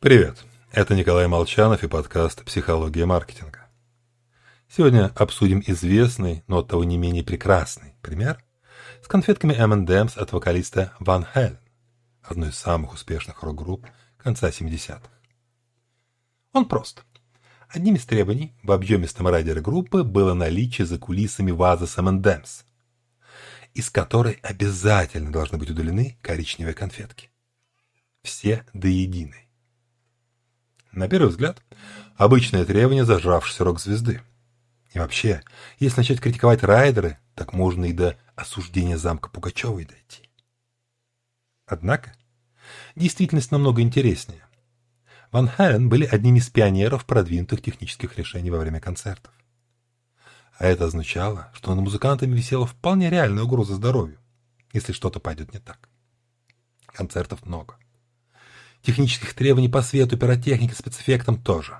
Привет, это Николай Молчанов и подкаст «Психология маркетинга». Сегодня обсудим известный, но оттого не менее прекрасный пример с конфетками M&M's от вокалиста Ван Хелен, одной из самых успешных рок-групп конца 70-х. Он прост. Одним из требований в объемистом райдере группы было наличие за кулисами вазы с M&M's, из которой обязательно должны быть удалены коричневые конфетки. Все до единой. На первый взгляд, обычное требование зажравшейся рок-звезды. И вообще, если начать критиковать райдеры, так можно и до осуждения замка Пугачевой дойти. Однако, действительность намного интереснее. Ван Хален были одними из пионеров продвинутых технических решений во время концертов. А это означало, что над музыкантами висела вполне реальная угроза здоровью, если что-то пойдет не так. Концертов много. Технических требований по свету, пиротехнике, спецэффектам тоже.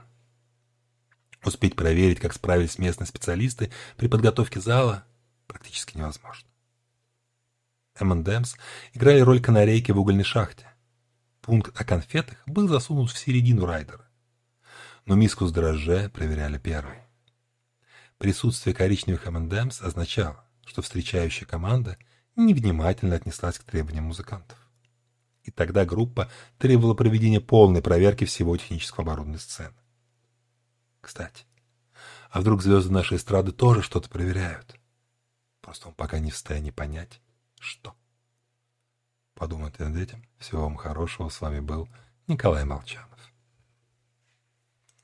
Успеть проверить, как справились местные специалисты при подготовке зала, практически невозможно. M&M's играли роль канарейки в угольной шахте. Пункт о конфетах был засунут в середину райдера. Но миску с дрожже проверяли первой. Присутствие коричневых M&M's означало, что встречающая команда невнимательно отнеслась к требованиям музыкантов и тогда группа требовала проведения полной проверки всего технического оборудования сцены. Кстати, а вдруг звезды нашей эстрады тоже что-то проверяют? Просто он пока не в состоянии понять, что. Подумайте над этим. Всего вам хорошего. С вами был Николай Молчанов.